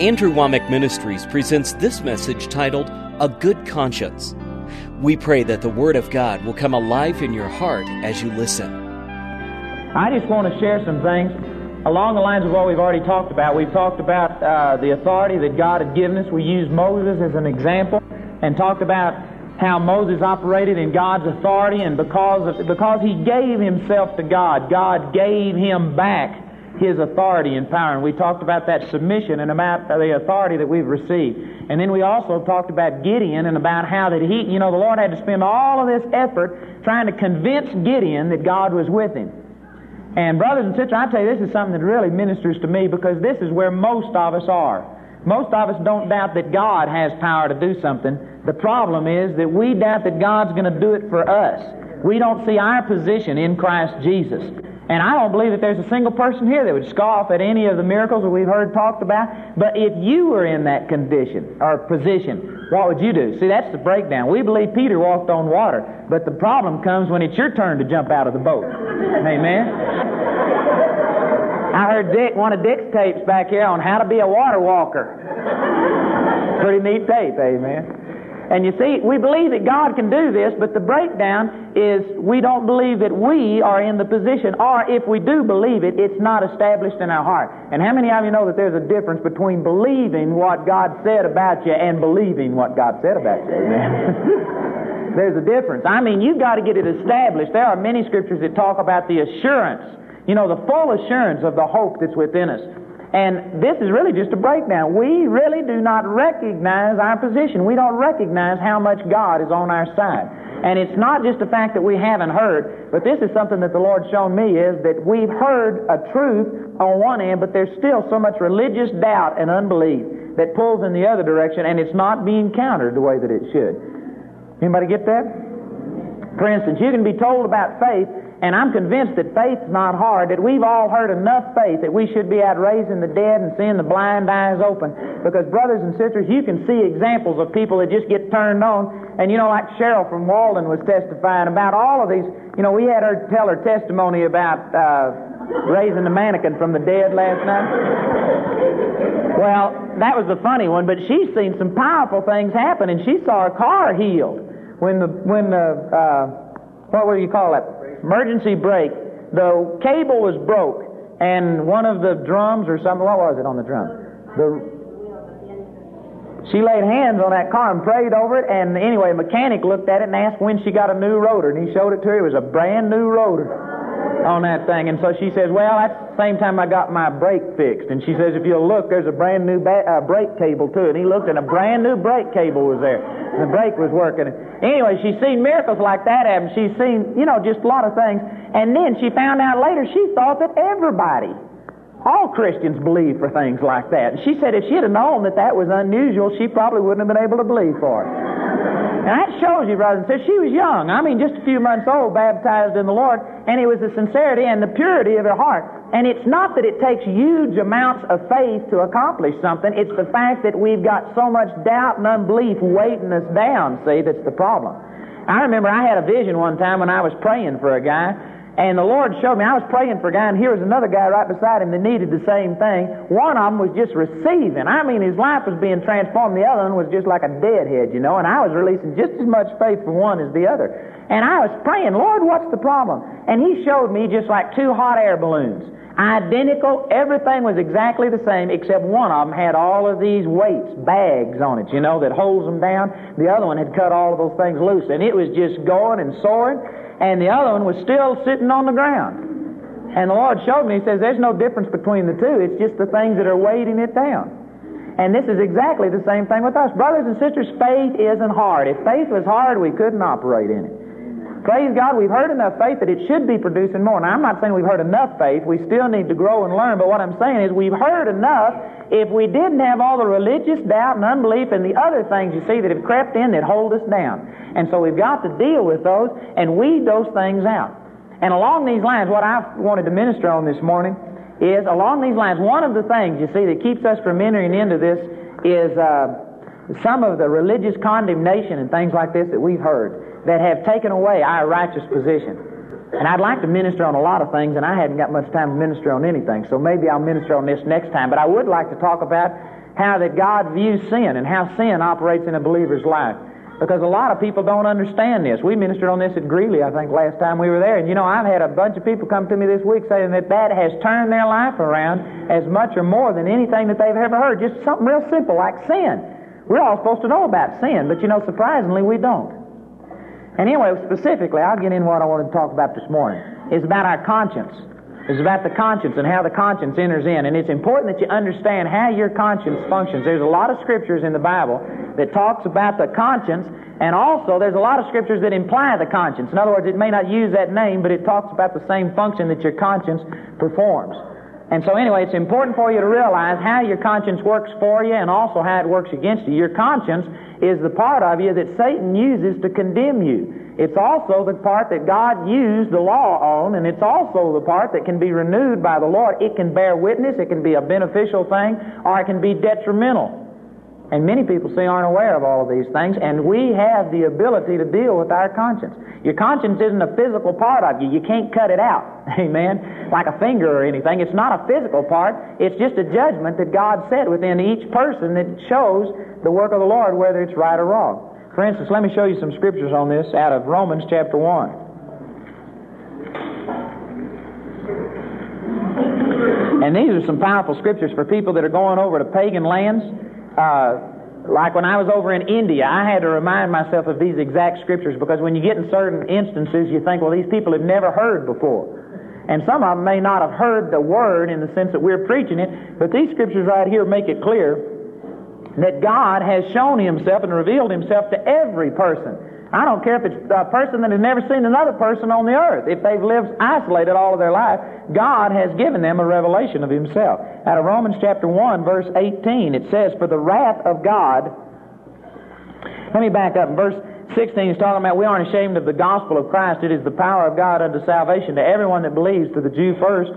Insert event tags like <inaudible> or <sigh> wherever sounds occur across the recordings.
Andrew Wommack Ministries presents this message titled A Good Conscience. We pray that the Word of God will come alive in your heart as you listen. I just want to share some things along the lines of what we've already talked about. We've talked about uh, the authority that God had given us. We used Moses as an example and talked about how Moses operated in God's authority, and because of, because he gave himself to God, God gave him back his authority and power. And we talked about that submission and about the authority that we've received. And then we also talked about Gideon and about how that he, you know, the Lord had to spend all of this effort trying to convince Gideon that God was with him. And brothers and sisters, I tell you, this is something that really ministers to me because this is where most of us are. Most of us don't doubt that God has power to do something. The problem is that we doubt that God's going to do it for us. We don't see our position in Christ Jesus. And I don't believe that there's a single person here that would scoff at any of the miracles that we've heard talked about. But if you were in that condition or position, what would you do? See, that's the breakdown. We believe Peter walked on water, but the problem comes when it's your turn to jump out of the boat. <laughs> Amen. I heard Dick, one of Dick's tapes back here on how to be a water walker. <laughs> Pretty neat tape, amen. And you see, we believe that God can do this, but the breakdown is we don't believe that we are in the position, or if we do believe it, it's not established in our heart. And how many of you know that there's a difference between believing what God said about you and believing what God said about you? Amen. <laughs> there's a difference. I mean, you've got to get it established. There are many scriptures that talk about the assurance, you know, the full assurance of the hope that's within us. And this is really just a breakdown. We really do not recognize our position. We don't recognize how much God is on our side. And it's not just the fact that we haven't heard, but this is something that the Lord's shown me is that we've heard a truth on one end, but there's still so much religious doubt and unbelief that pulls in the other direction, and it's not being countered the way that it should. Anybody get that? For instance, you can be told about faith, and I'm convinced that faith's not hard, that we've all heard enough faith that we should be out raising the dead and seeing the blind eyes open. Because, brothers and sisters, you can see examples of people that just get turned on. And, you know, like Cheryl from Walden was testifying about all of these. You know, we had her tell her testimony about uh, raising the mannequin from the dead last night. Well, that was the funny one, but she's seen some powerful things happen, and she saw a car healed when the when the uh, what would you call it? Emergency brake, the cable was broke, and one of the drums or something, what was it on the drum? The she laid hands on that car and prayed over it, and anyway, a mechanic looked at it and asked when she got a new rotor, and he showed it to her. It was a brand new rotor on that thing. And so she says, Well, that's the same time I got my brake fixed. And she says, If you'll look, there's a brand new ba- uh, brake cable, too. And he looked, and a brand new brake cable was there. And the brake was working. Anyway, she's seen miracles like that happen. She's seen, you know, just a lot of things. And then she found out later she thought that everybody, all Christians believe for things like that. And she said if she'd have known that that was unusual, she probably wouldn't have been able to believe for it. And that shows you, brothers and sisters, she was young. I mean, just a few months old, baptized in the Lord, and it was the sincerity and the purity of her heart. And it's not that it takes huge amounts of faith to accomplish something. It's the fact that we've got so much doubt and unbelief weighting us down, see, that's the problem. I remember I had a vision one time when I was praying for a guy, and the Lord showed me, I was praying for a guy, and here was another guy right beside him that needed the same thing. One of them was just receiving. I mean, his life was being transformed. The other one was just like a deadhead, you know, and I was releasing just as much faith for one as the other. And I was praying, Lord, what's the problem? And he showed me just like two hot air balloons. Identical, everything was exactly the same, except one of them had all of these weights, bags on it, you know, that holds them down. The other one had cut all of those things loose, and it was just going and soaring and the other one was still sitting on the ground. And the Lord showed me, He says, there's no difference between the two. It's just the things that are weighting it down. And this is exactly the same thing with us. Brothers and sisters, faith isn't hard. If faith was hard, we couldn't operate in it. Praise God, we've heard enough faith that it should be producing more. Now, I'm not saying we've heard enough faith. We still need to grow and learn. But what I'm saying is we've heard enough. If we didn't have all the religious doubt and unbelief and the other things you see that have crept in that hold us down. And so we've got to deal with those and weed those things out. And along these lines, what I wanted to minister on this morning is along these lines, one of the things you see that keeps us from entering into this is uh, some of the religious condemnation and things like this that we've heard that have taken away our righteous position. And I'd like to minister on a lot of things, and I hadn't got much time to minister on anything, so maybe I'll minister on this next time. But I would like to talk about how that God views sin and how sin operates in a believer's life. Because a lot of people don't understand this. We ministered on this at Greeley, I think, last time we were there. And you know, I've had a bunch of people come to me this week saying that that has turned their life around as much or more than anything that they've ever heard. Just something real simple like sin. We're all supposed to know about sin, but you know, surprisingly, we don't. Anyway, specifically, I'll get in what I wanted to talk about this morning. It's about our conscience. It's about the conscience and how the conscience enters in. And it's important that you understand how your conscience functions. There's a lot of scriptures in the Bible that talks about the conscience, and also there's a lot of scriptures that imply the conscience. In other words, it may not use that name, but it talks about the same function that your conscience performs. And so anyway, it's important for you to realize how your conscience works for you and also how it works against you. Your conscience is the part of you that Satan uses to condemn you. It's also the part that God used the law on, and it's also the part that can be renewed by the Lord. It can bear witness, it can be a beneficial thing, or it can be detrimental. And many people, see, aren't aware of all of these things, and we have the ability to deal with our conscience. Your conscience isn't a physical part of you. You can't cut it out, <laughs> amen, like a finger or anything. It's not a physical part. It's just a judgment that God set within each person that shows the work of the Lord, whether it's right or wrong. For instance, let me show you some scriptures on this out of Romans chapter 1. And these are some powerful scriptures for people that are going over to pagan lands. Uh, like when I was over in India, I had to remind myself of these exact scriptures because when you get in certain instances, you think, well, these people have never heard before. And some of them may not have heard the word in the sense that we're preaching it, but these scriptures right here make it clear that God has shown himself and revealed himself to every person. I don't care if it's a person that has never seen another person on the earth. If they've lived isolated all of their life, God has given them a revelation of himself. Out of Romans chapter 1, verse 18, it says, For the wrath of God. Let me back up. Verse 16 is talking about we aren't ashamed of the gospel of Christ. It is the power of God unto salvation to everyone that believes, to the Jew first,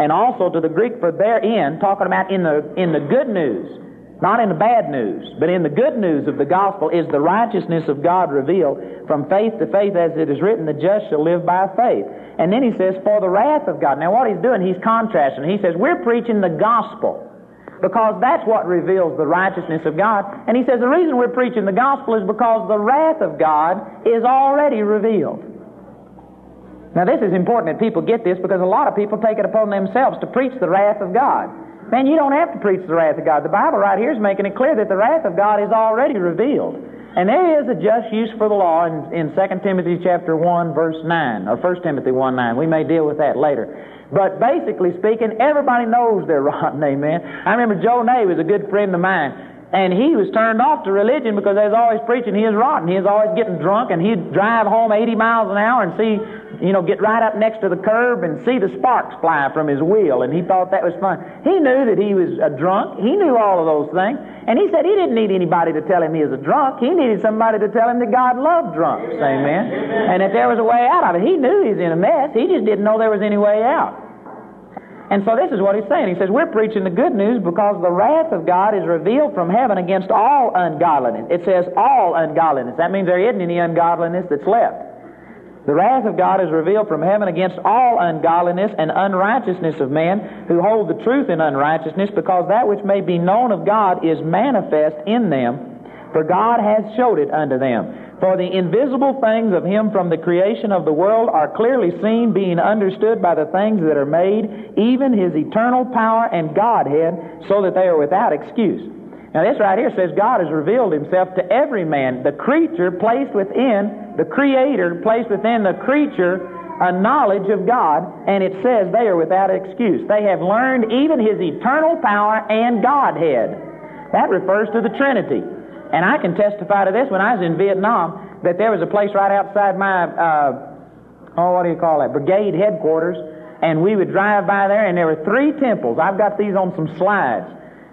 and also to the Greek for therein, talking about in the, in the good news not in the bad news, but in the good news of the gospel is the righteousness of God revealed from faith to faith as it is written, the just shall live by faith. And then he says, for the wrath of God. Now what he's doing, he's contrasting. He says, we're preaching the gospel because that's what reveals the righteousness of God. And he says, the reason we're preaching the gospel is because the wrath of God is already revealed. Now this is important that people get this because a lot of people take it upon themselves to preach the wrath of God. Man, you don't have to preach the wrath of God. The Bible right here is making it clear that the wrath of God is already revealed. And there is a just use for the law in, in 2 Timothy chapter 1, verse 9, or 1 Timothy 1, 9. We may deal with that later. But basically speaking, everybody knows they're <laughs> rotten, amen. I remember Joe Nay was a good friend of mine. And he was turned off to religion because they was always preaching he was rotten. He was always getting drunk and he'd drive home 80 miles an hour and see you know, get right up next to the curb and see the sparks fly from his wheel, and he thought that was fun. He knew that he was a drunk. He knew all of those things. And he said he didn't need anybody to tell him he was a drunk. He needed somebody to tell him that God loved drunks. Amen. And if there was a way out of it, he knew he was in a mess. He just didn't know there was any way out. And so this is what he's saying. He says, We're preaching the good news because the wrath of God is revealed from heaven against all ungodliness. It says all ungodliness. That means there isn't any ungodliness that's left. The wrath of God is revealed from heaven against all ungodliness and unrighteousness of men who hold the truth in unrighteousness, because that which may be known of God is manifest in them, for God hath showed it unto them. For the invisible things of him from the creation of the world are clearly seen, being understood by the things that are made, even his eternal power and Godhead, so that they are without excuse. Now, this right here says God has revealed himself to every man. The creature placed within, the creator placed within the creature a knowledge of God, and it says they are without excuse. They have learned even his eternal power and Godhead. That refers to the Trinity. And I can testify to this when I was in Vietnam that there was a place right outside my, uh, oh, what do you call that, brigade headquarters, and we would drive by there, and there were three temples. I've got these on some slides.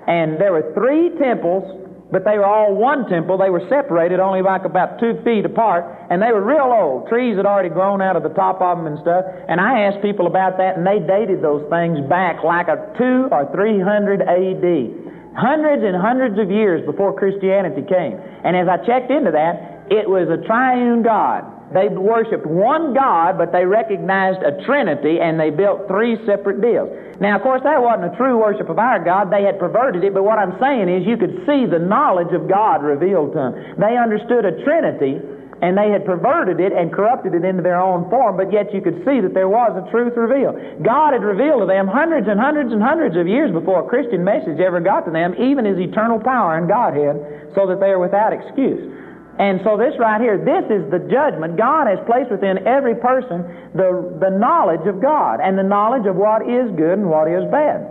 And there were three temples, but they were all one temple. They were separated only like about two feet apart, and they were real old. Trees had already grown out of the top of them and stuff. And I asked people about that, and they dated those things back like a two or three hundred A.D. Hundreds and hundreds of years before Christianity came. And as I checked into that, it was a triune God They worshiped one God, but they recognized a Trinity, and they built three separate deals. Now, of course, that wasn't a true worship of our God. They had perverted it, but what I'm saying is you could see the knowledge of God revealed to them. They understood a Trinity, and they had perverted it and corrupted it into their own form, but yet you could see that there was a truth revealed. God had revealed to them hundreds and hundreds and hundreds of years before a Christian message ever got to them, even His eternal power and Godhead, so that they are without excuse. And so this right here, this is the judgment. God has placed within every person the, the knowledge of God and the knowledge of what is good and what is bad.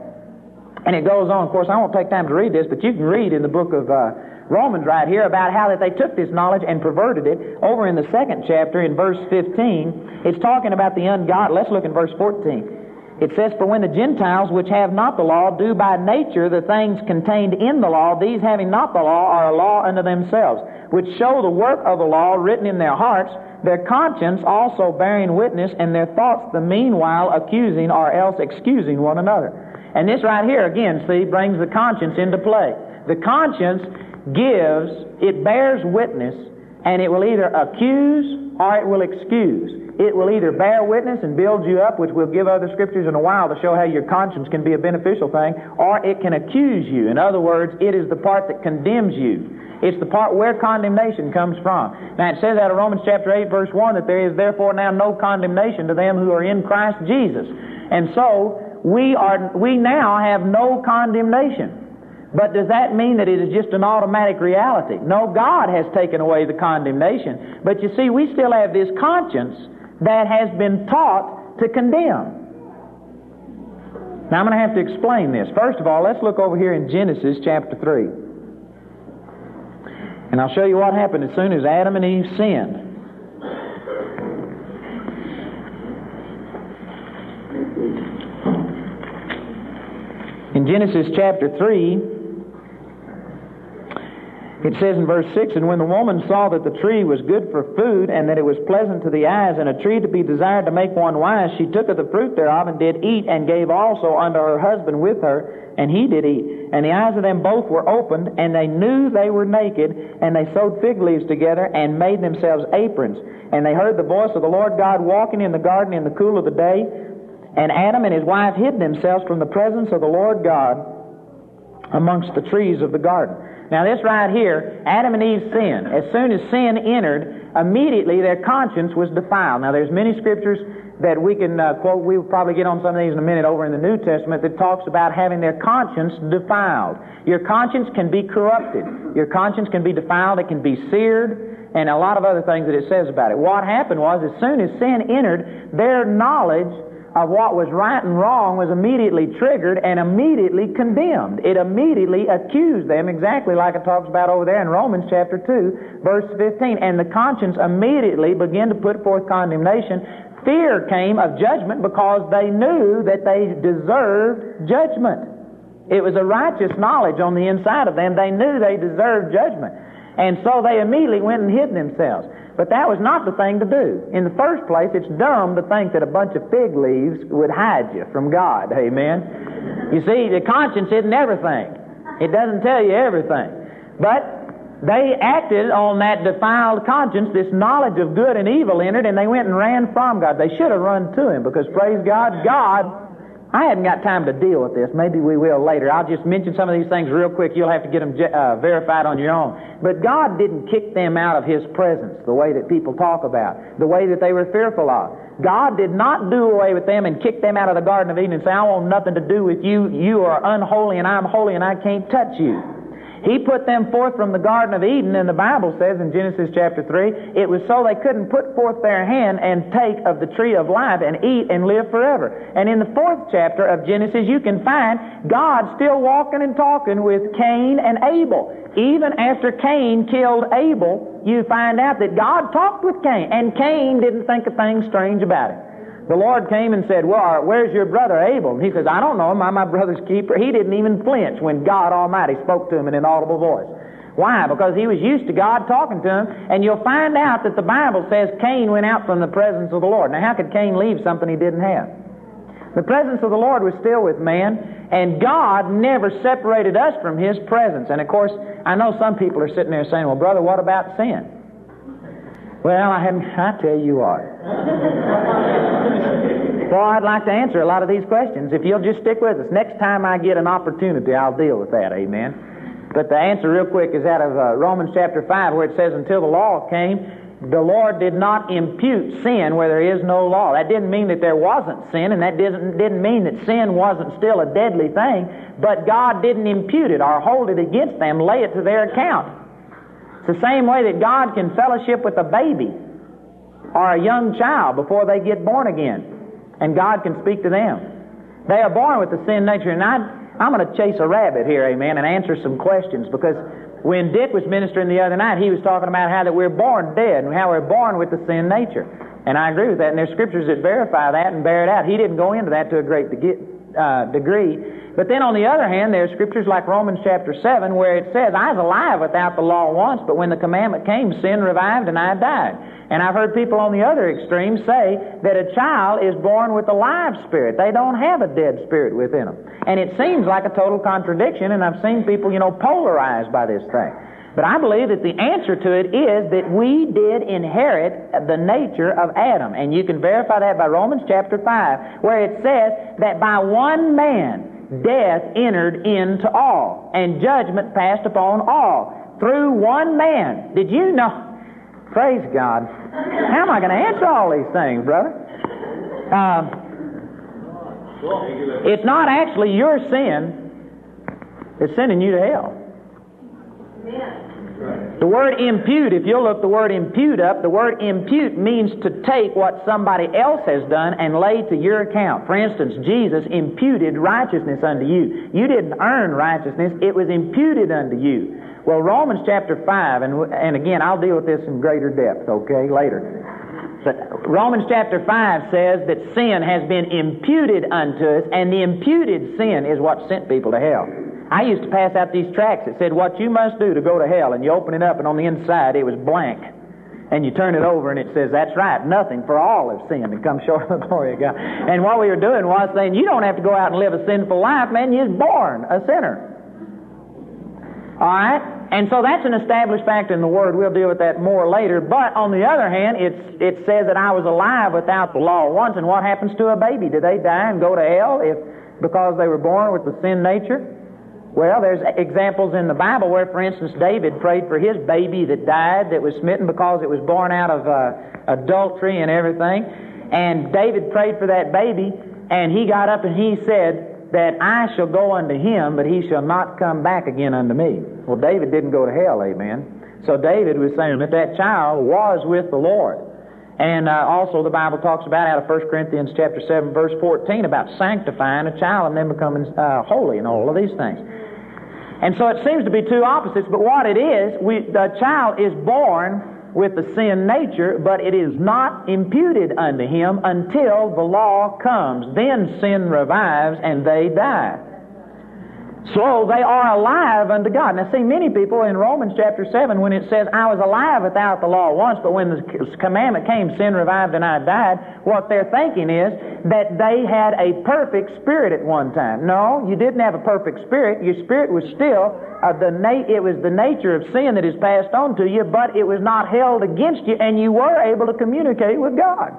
And it goes on. Of course, I won't take time to read this, but you can read in the book of uh, Romans right here about how that they took this knowledge and perverted it. Over in the second chapter, in verse 15, it's talking about the ungodly. Let's look in verse 14. It says, For when the Gentiles, which have not the law, do by nature the things contained in the law, these having not the law are a law unto themselves, which show the work of the law written in their hearts, their conscience also bearing witness, and their thoughts the meanwhile accusing or else excusing one another. And this right here, again, see, brings the conscience into play. The conscience gives, it bears witness, and it will either accuse or it will excuse. It will either bear witness and build you up, which we'll give other scriptures in a while to show how your conscience can be a beneficial thing, or it can accuse you. In other words, it is the part that condemns you. It's the part where condemnation comes from. Now it says out of Romans chapter 8 verse 1 that there is therefore now no condemnation to them who are in Christ Jesus. And so we are we now have no condemnation. But does that mean that it is just an automatic reality? No, God has taken away the condemnation. But you see, we still have this conscience that has been taught to condemn. Now I'm going to have to explain this. First of all, let's look over here in Genesis chapter 3. And I'll show you what happened as soon as Adam and Eve sinned. In Genesis chapter 3, it says in verse 6 And when the woman saw that the tree was good for food, and that it was pleasant to the eyes, and a tree to be desired to make one wise, she took of the fruit thereof, and did eat, and gave also unto her husband with her, and he did eat. And the eyes of them both were opened, and they knew they were naked, and they sewed fig leaves together, and made themselves aprons. And they heard the voice of the Lord God walking in the garden in the cool of the day. And Adam and his wife hid themselves from the presence of the Lord God amongst the trees of the garden. Now, this right here, Adam and Eve sinned. As soon as sin entered, immediately their conscience was defiled. Now, there's many scriptures that we can uh, quote. We'll probably get on some of these in a minute over in the New Testament that talks about having their conscience defiled. Your conscience can be corrupted. Your conscience can be defiled. It can be seared, and a lot of other things that it says about it. What happened was, as soon as sin entered, their knowledge of what was right and wrong was immediately triggered and immediately condemned. It immediately accused them, exactly like it talks about over there in Romans chapter 2, verse 15. And the conscience immediately began to put forth condemnation. Fear came of judgment because they knew that they deserved judgment. It was a righteous knowledge on the inside of them. They knew they deserved judgment. And so they immediately went and hid themselves. But that was not the thing to do. In the first place, it's dumb to think that a bunch of fig leaves would hide you from God. Amen. You see, the conscience isn't everything. It doesn't tell you everything. But they acted on that defiled conscience, this knowledge of good and evil entered, and they went and ran from God. They should have run to Him because, praise God, God I haven't got time to deal with this. Maybe we will later. I'll just mention some of these things real quick. You'll have to get them uh, verified on your own. But God didn't kick them out of His presence the way that people talk about, the way that they were fearful of. God did not do away with them and kick them out of the Garden of Eden and say, I want nothing to do with you. You are unholy and I'm holy and I can't touch you. He put them forth from the Garden of Eden, and the Bible says in Genesis chapter 3, it was so they couldn't put forth their hand and take of the tree of life and eat and live forever. And in the fourth chapter of Genesis, you can find God still walking and talking with Cain and Abel. Even after Cain killed Abel, you find out that God talked with Cain, and Cain didn't think a thing strange about it. The Lord came and said, Well, where's your brother Abel? And he says, I don't know him. I'm my brother's keeper. He didn't even flinch when God Almighty spoke to him in an audible voice. Why? Because he was used to God talking to him, and you'll find out that the Bible says Cain went out from the presence of the Lord. Now, how could Cain leave something he didn't have? The presence of the Lord was still with man, and God never separated us from his presence. And of course, I know some people are sitting there saying, Well, brother, what about sin? Well, I. I tell you what. Well, I'd like to answer a lot of these questions if you'll just stick with us. Next time I get an opportunity, I'll deal with that. Amen. But the answer, real quick, is out of uh, Romans chapter 5, where it says, Until the law came, the Lord did not impute sin where there is no law. That didn't mean that there wasn't sin, and that didn't, didn't mean that sin wasn't still a deadly thing, but God didn't impute it or hold it against them, lay it to their account. It's the same way that God can fellowship with a baby or a young child before they get born again, and God can speak to them. They are born with the sin nature, and I, I'm going to chase a rabbit here, amen, and answer some questions because when Dick was ministering the other night, he was talking about how that we're born dead and how we're born with the sin nature. And I agree with that, and there's scriptures that verify that and bear it out. He didn't go into that to a great uh, degree. But then on the other hand, there's scriptures like Romans chapter 7 where it says, I was alive without the law once, but when the commandment came, sin revived and I died. And I've heard people on the other extreme say that a child is born with a live spirit. They don't have a dead spirit within them. And it seems like a total contradiction, and I've seen people, you know, polarized by this thing. But I believe that the answer to it is that we did inherit the nature of Adam. And you can verify that by Romans chapter 5, where it says that by one man death entered into all, and judgment passed upon all through one man. Did you know? Praise God. How am I going to answer all these things, brother? Um, it's not actually your sin that's sending you to hell. The word impute, if you'll look the word impute up, the word impute means to take what somebody else has done and lay to your account. For instance, Jesus imputed righteousness unto you. You didn't earn righteousness, it was imputed unto you. Well, Romans chapter 5, and, and again, I'll deal with this in greater depth, okay, later. But Romans chapter 5 says that sin has been imputed unto us, and the imputed sin is what sent people to hell. I used to pass out these tracts that said, What you must do to go to hell, and you open it up, and on the inside it was blank. And you turn it over, and it says, That's right, nothing, for all have sinned and come short of the <laughs> glory of God. And what we were doing was saying, You don't have to go out and live a sinful life, man, you're born a sinner. All right? And so that's an established fact in the Word. We'll deal with that more later. But on the other hand, it's, it says that I was alive without the law once. And what happens to a baby? Do they die and go to hell if because they were born with the sin nature? Well, there's examples in the Bible where, for instance, David prayed for his baby that died, that was smitten because it was born out of uh, adultery and everything. And David prayed for that baby, and he got up and he said, that I shall go unto him, but he shall not come back again unto me. Well, David didn't go to hell, amen. So David was saying that that child was with the Lord. And uh, also the Bible talks about out of 1 Corinthians chapter 7, verse 14, about sanctifying a child and then becoming uh, holy and all of these things. And so it seems to be two opposites, but what it is, we, the child is born with the sin nature, but it is not imputed unto him until the law comes. Then sin revives and they die. So they are alive unto God. Now, see, many people in Romans chapter 7, when it says, I was alive without the law once, but when the commandment came, sin revived and I died, what they're thinking is that they had a perfect spirit at one time. No, you didn't have a perfect spirit. Your spirit was still uh, the na- it was the nature of sin that is passed on to you, but it was not held against you, and you were able to communicate with God.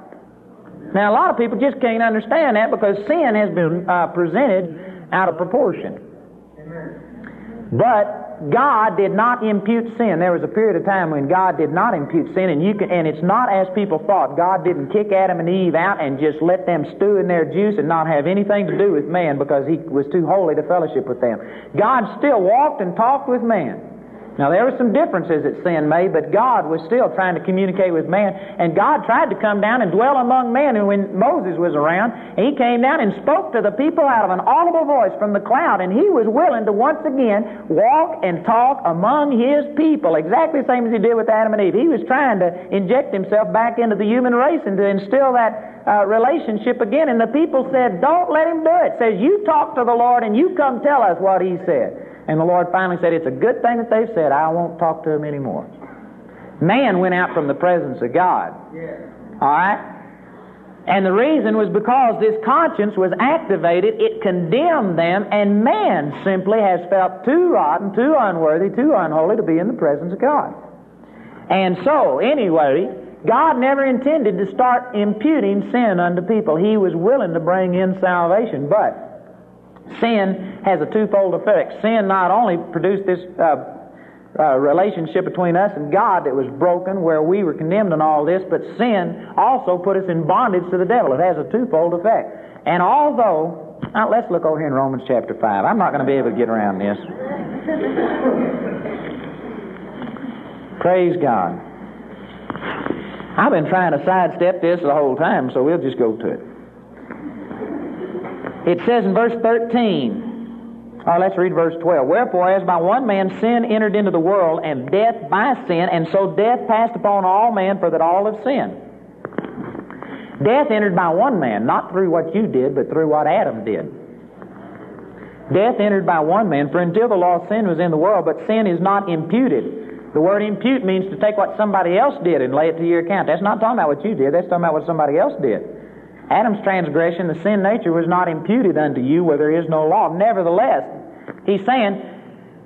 Now, a lot of people just can't understand that because sin has been uh, presented out of proportion. But God did not impute sin. There was a period of time when God did not impute sin, and you can, and it's not as people thought. God didn't kick Adam and Eve out and just let them stew in their juice and not have anything to do with man because he was too holy to fellowship with them. God still walked and talked with man. Now, there were some differences that sin made, but God was still trying to communicate with man. And God tried to come down and dwell among men. And when Moses was around, he came down and spoke to the people out of an audible voice from the cloud. And he was willing to once again walk and talk among his people, exactly the same as he did with Adam and Eve. He was trying to inject himself back into the human race and to instill that uh, relationship again. And the people said, Don't let him do it. Says, You talk to the Lord and you come tell us what he said. And the Lord finally said, It's a good thing that they've said, I won't talk to them anymore. Man went out from the presence of God. All right? And the reason was because this conscience was activated, it condemned them, and man simply has felt too rotten, too unworthy, too unholy to be in the presence of God. And so, anyway, God never intended to start imputing sin unto people. He was willing to bring in salvation, but sin has a twofold effect. Sin not only produced this uh, uh, relationship between us and God that was broken, where we were condemned and all this, but sin also put us in bondage to the devil. It has a twofold effect. And although, now let's look over here in Romans chapter 5. I'm not going to be able to get around this. <laughs> Praise God. I've been trying to sidestep this the whole time, so we'll just go to it. It says in verse 13, or let's read verse 12. Wherefore, as by one man sin entered into the world, and death by sin, and so death passed upon all men, for that all have sinned. Death entered by one man, not through what you did, but through what Adam did. Death entered by one man, for until the law of sin was in the world, but sin is not imputed. The word impute means to take what somebody else did and lay it to your account. That's not talking about what you did, that's talking about what somebody else did. Adam's transgression, the sin nature, was not imputed unto you where there is no law. Nevertheless, he's saying,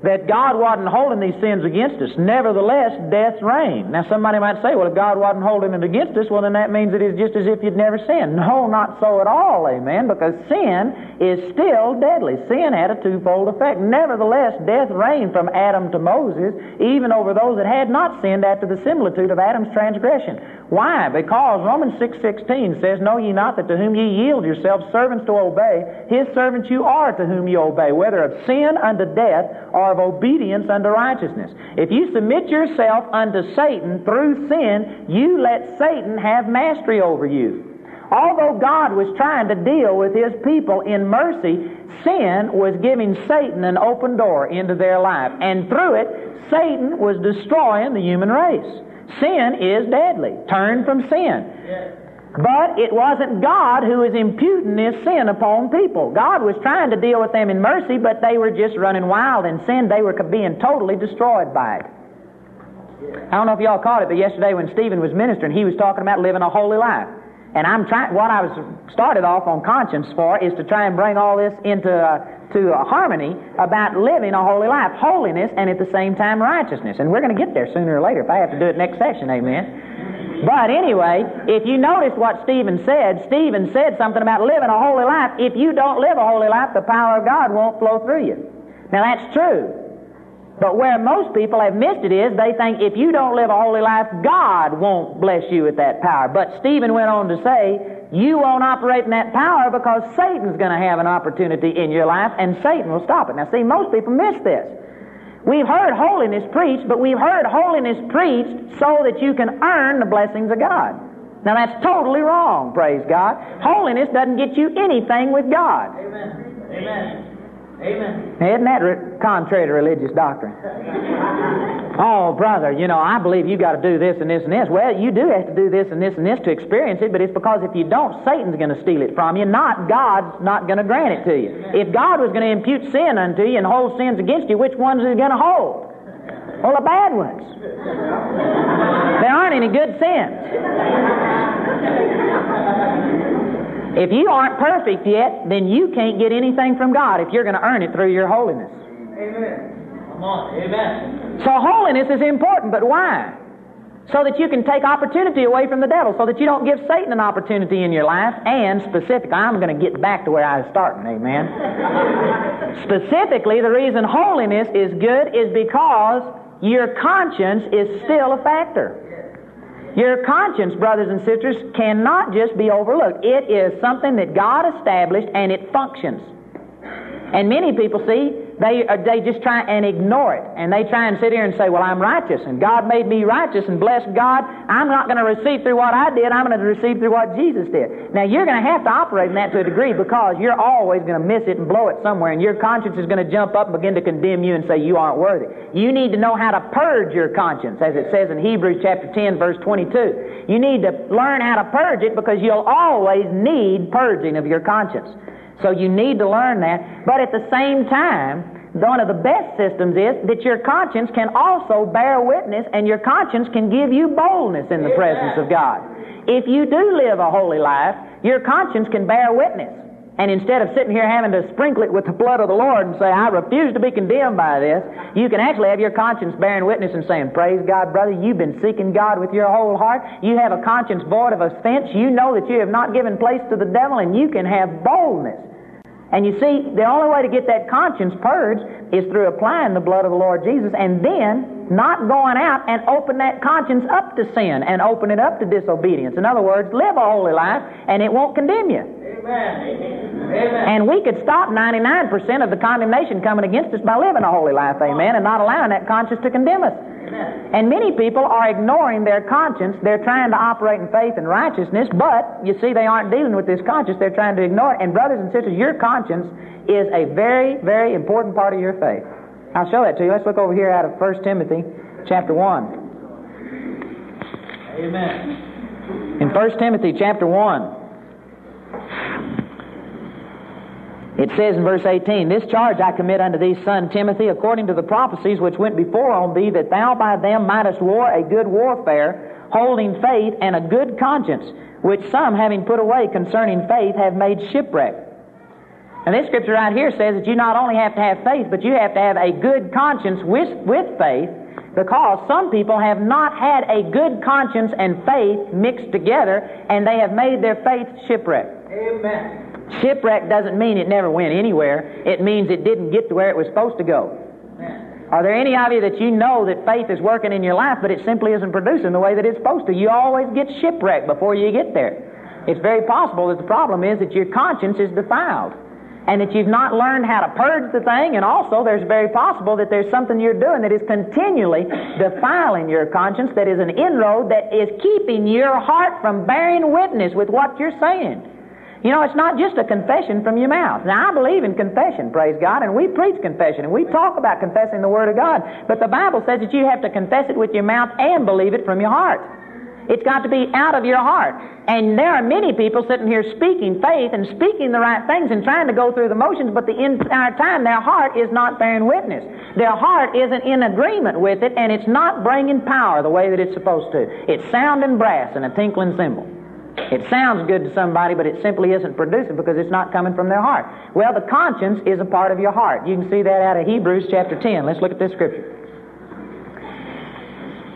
that God wasn't holding these sins against us. Nevertheless, death reigned. Now, somebody might say, well, if God wasn't holding it against us, well, then that means it is just as if you'd never sinned. No, not so at all, amen, because sin is still deadly. Sin had a twofold effect. Nevertheless, death reigned from Adam to Moses, even over those that had not sinned after the similitude of Adam's transgression. Why? Because Romans 6.16 says, Know ye not that to whom ye yield yourselves servants to obey, his servants you are to whom you obey, whether of sin unto death or of obedience unto righteousness. If you submit yourself unto Satan through sin, you let Satan have mastery over you. Although God was trying to deal with his people in mercy, sin was giving Satan an open door into their life. And through it, Satan was destroying the human race. Sin is deadly. Turn from sin. But it wasn't God who was imputing this sin upon people. God was trying to deal with them in mercy, but they were just running wild in sin. They were being totally destroyed by it. I don't know if y'all caught it, but yesterday when Stephen was ministering, he was talking about living a holy life. And I'm trying, what I was started off on conscience for is to try and bring all this into uh, to a harmony about living a holy life, holiness, and at the same time righteousness. And we're going to get there sooner or later if I have to do it next session, amen. But anyway, if you notice what Stephen said, Stephen said something about living a holy life. If you don't live a holy life, the power of God won't flow through you. Now that's true. But where most people have missed it is they think if you don't live a holy life, God won't bless you with that power. But Stephen went on to say, you won't operate in that power because Satan's going to have an opportunity in your life and Satan will stop it. Now, see, most people miss this. We've heard holiness preached, but we've heard holiness preached so that you can earn the blessings of God. Now, that's totally wrong, praise God. Holiness doesn't get you anything with God. Amen. Amen. Amen. Isn't that re- contrary to religious doctrine? <laughs> oh, brother, you know, I believe you got to do this and this and this. Well, you do have to do this and this and this to experience it, but it's because if you don't, Satan's going to steal it from you, not God's not going to grant it to you. If God was going to impute sin unto you and hold sins against you, which ones is he going to hold? Well, the bad ones. There aren't any good sins. If you aren't perfect yet, then you can't get anything from God if you're going to earn it through your holiness. Amen. Come on. Amen. So holiness is important, but why? So that you can take opportunity away from the devil, so that you don't give Satan an opportunity in your life, and specifically, I'm going to get back to where I was starting, amen. <laughs> specifically, the reason holiness is good is because your conscience is still a factor. Your conscience, brothers and sisters, cannot just be overlooked. It is something that God established and it functions. And many people see they, uh, they just try and ignore it. And they try and sit here and say, Well, I'm righteous, and God made me righteous, and bless God, I'm not going to receive through what I did, I'm going to receive through what Jesus did. Now, you're going to have to operate in that to a degree because you're always going to miss it and blow it somewhere, and your conscience is going to jump up and begin to condemn you and say, You aren't worthy. You need to know how to purge your conscience, as it says in Hebrews chapter 10, verse 22. You need to learn how to purge it because you'll always need purging of your conscience. So you need to learn that. But at the same time, one of the best systems is that your conscience can also bear witness and your conscience can give you boldness in the presence of God. If you do live a holy life, your conscience can bear witness. And instead of sitting here having to sprinkle it with the blood of the Lord and say, I refuse to be condemned by this, you can actually have your conscience bearing witness and saying, Praise God, brother, you've been seeking God with your whole heart. You have a conscience void of offense. You know that you have not given place to the devil, and you can have boldness. And you see, the only way to get that conscience purged is through applying the blood of the Lord Jesus and then not going out and open that conscience up to sin and open it up to disobedience. In other words, live a holy life and it won't condemn you. Amen. And we could stop 99% of the condemnation coming against us by living a holy life, amen, and not allowing that conscience to condemn us. Amen. And many people are ignoring their conscience. They're trying to operate in faith and righteousness, but you see, they aren't dealing with this conscience. They're trying to ignore it. And, brothers and sisters, your conscience is a very, very important part of your faith. I'll show that to you. Let's look over here out of 1 Timothy chapter 1. Amen. In 1 Timothy chapter 1, It says in verse 18, This charge I commit unto thee, son Timothy, according to the prophecies which went before on thee, that thou by them mightest war a good warfare, holding faith and a good conscience, which some, having put away concerning faith, have made shipwreck. And this scripture right here says that you not only have to have faith, but you have to have a good conscience with, with faith, because some people have not had a good conscience and faith mixed together, and they have made their faith shipwreck. Amen. Shipwreck doesn't mean it never went anywhere. It means it didn't get to where it was supposed to go. Are there any of you that you know that faith is working in your life, but it simply isn't producing the way that it's supposed to? You always get shipwrecked before you get there. It's very possible that the problem is that your conscience is defiled and that you've not learned how to purge the thing, and also there's very possible that there's something you're doing that is continually defiling your conscience, that is an inroad that is keeping your heart from bearing witness with what you're saying. You know, it's not just a confession from your mouth. Now, I believe in confession, praise God, and we preach confession, and we talk about confessing the Word of God. But the Bible says that you have to confess it with your mouth and believe it from your heart. It's got to be out of your heart. And there are many people sitting here speaking faith and speaking the right things and trying to go through the motions, but the entire time their heart is not bearing witness. Their heart isn't in agreement with it, and it's not bringing power the way that it's supposed to. It's sounding brass and a tinkling cymbal. It sounds good to somebody, but it simply isn't producing because it's not coming from their heart. Well, the conscience is a part of your heart. You can see that out of Hebrews chapter 10. Let's look at this scripture.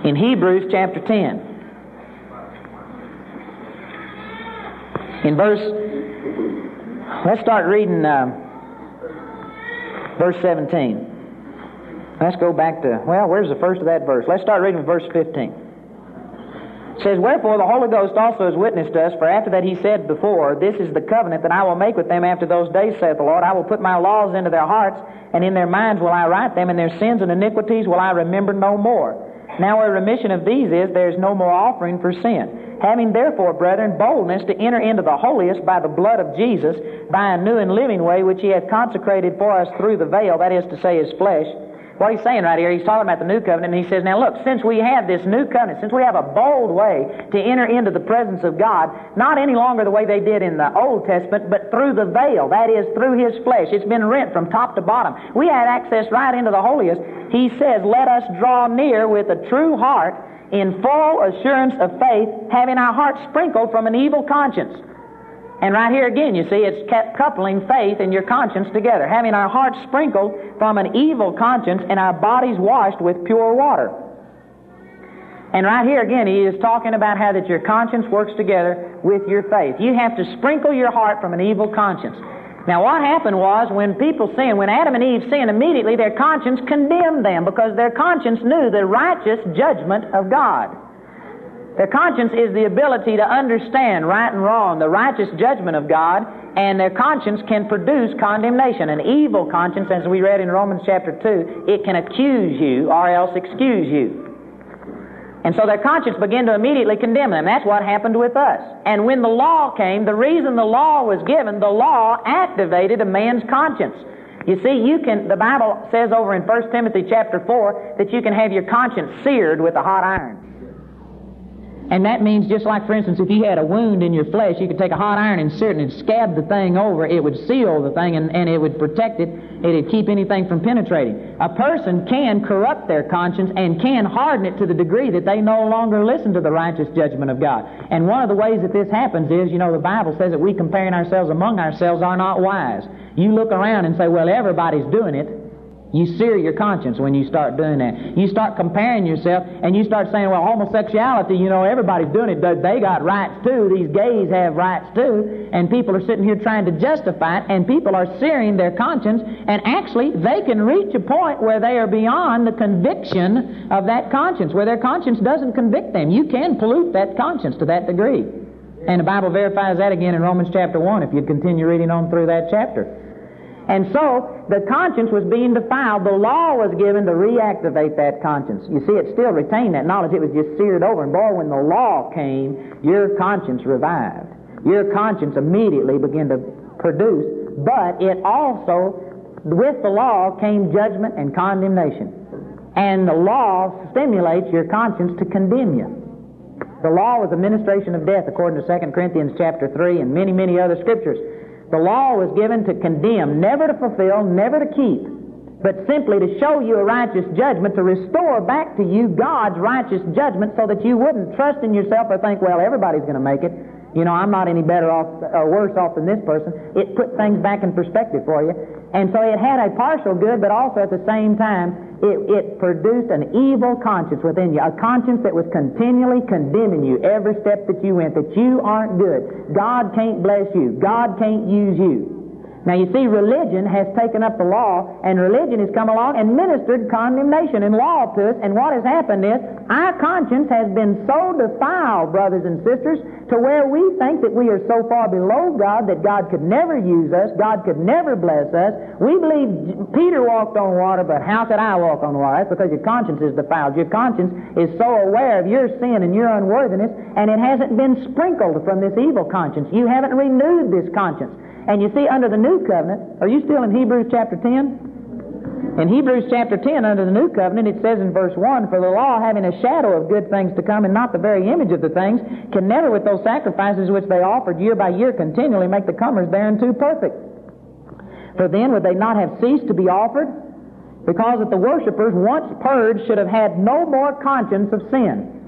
In Hebrews chapter 10, in verse, let's start reading uh, verse 17. Let's go back to, well, where's the first of that verse? Let's start reading verse 15 It says, Wherefore the Holy Ghost also has witnessed us, for after that he said before, This is the covenant that I will make with them after those days, saith the Lord. I will put my laws into their hearts, and in their minds will I write them, and their sins and iniquities will I remember no more. Now where remission of these is, there is no more offering for sin. Having therefore, brethren, boldness to enter into the holiest by the blood of Jesus, by a new and living way which he hath consecrated for us through the veil, that is to say, his flesh, what he's saying right here, he's talking about the new covenant, and he says, Now look, since we have this new covenant, since we have a bold way to enter into the presence of God, not any longer the way they did in the Old Testament, but through the veil, that is, through his flesh. It's been rent from top to bottom. We had access right into the holiest. He says, Let us draw near with a true heart in full assurance of faith, having our hearts sprinkled from an evil conscience and right here again, you see, it's coupling faith and your conscience together, having our hearts sprinkled from an evil conscience and our bodies washed with pure water. And right here again, he is talking about how that your conscience works together with your faith. You have to sprinkle your heart from an evil conscience. Now, what happened was when people sinned, when Adam and Eve sinned, immediately their conscience condemned them because their conscience knew the righteous judgment of God. Their conscience is the ability to understand right and wrong, the righteous judgment of God, and their conscience can produce condemnation. An evil conscience, as we read in Romans chapter 2, it can accuse you or else excuse you. And so their conscience began to immediately condemn them. That's what happened with us. And when the law came, the reason the law was given, the law activated a man's conscience. You see, you can, the Bible says over in 1 Timothy chapter 4 that you can have your conscience seared with a hot iron. And that means just like, for instance, if you had a wound in your flesh, you could take a hot iron and insert it and scab the thing over. It would seal the thing and, and it would protect it. It'd keep anything from penetrating. A person can corrupt their conscience and can harden it to the degree that they no longer listen to the righteous judgment of God. And one of the ways that this happens is, you know, the Bible says that we comparing ourselves among ourselves are not wise. You look around and say, well, everybody's doing it. You sear your conscience when you start doing that. You start comparing yourself and you start saying, well, homosexuality, you know, everybody's doing it. They got rights too. These gays have rights too. And people are sitting here trying to justify it and people are searing their conscience and actually they can reach a point where they are beyond the conviction of that conscience, where their conscience doesn't convict them. You can pollute that conscience to that degree. And the Bible verifies that again in Romans chapter 1 if you continue reading on through that chapter. And so the conscience was being defiled. The law was given to reactivate that conscience. You see, it still retained that knowledge. It was just seared over. And boy, when the law came, your conscience revived. Your conscience immediately began to produce. But it also, with the law, came judgment and condemnation. And the law stimulates your conscience to condemn you. The law was the ministration of death, according to 2 Corinthians chapter 3 and many, many other scriptures. The law was given to condemn, never to fulfill, never to keep, but simply to show you a righteous judgment, to restore back to you God's righteous judgment so that you wouldn't trust in yourself or think, well, everybody's going to make it. You know, I'm not any better off or worse off than this person. It put things back in perspective for you. And so it had a partial good, but also at the same time, it, it produced an evil conscience within you, a conscience that was continually condemning you every step that you went, that you aren't good. God can't bless you. God can't use you. Now you see, religion has taken up the law, and religion has come along and ministered condemnation and law to us, and what has happened is our conscience has been so defiled, brothers and sisters, to where we think that we are so far below God that God could never use us, God could never bless us. We believe Peter walked on water, but how could I walk on water? That's because your conscience is defiled. Your conscience is so aware of your sin and your unworthiness, and it hasn't been sprinkled from this evil conscience. You haven't renewed this conscience. And you see, under the new covenant, are you still in Hebrews chapter 10? In Hebrews chapter 10, under the new covenant, it says in verse 1 For the law, having a shadow of good things to come and not the very image of the things, can never, with those sacrifices which they offered year by year continually, make the comers thereunto perfect. For then would they not have ceased to be offered? Because that the worshippers, once purged, should have had no more conscience of sin.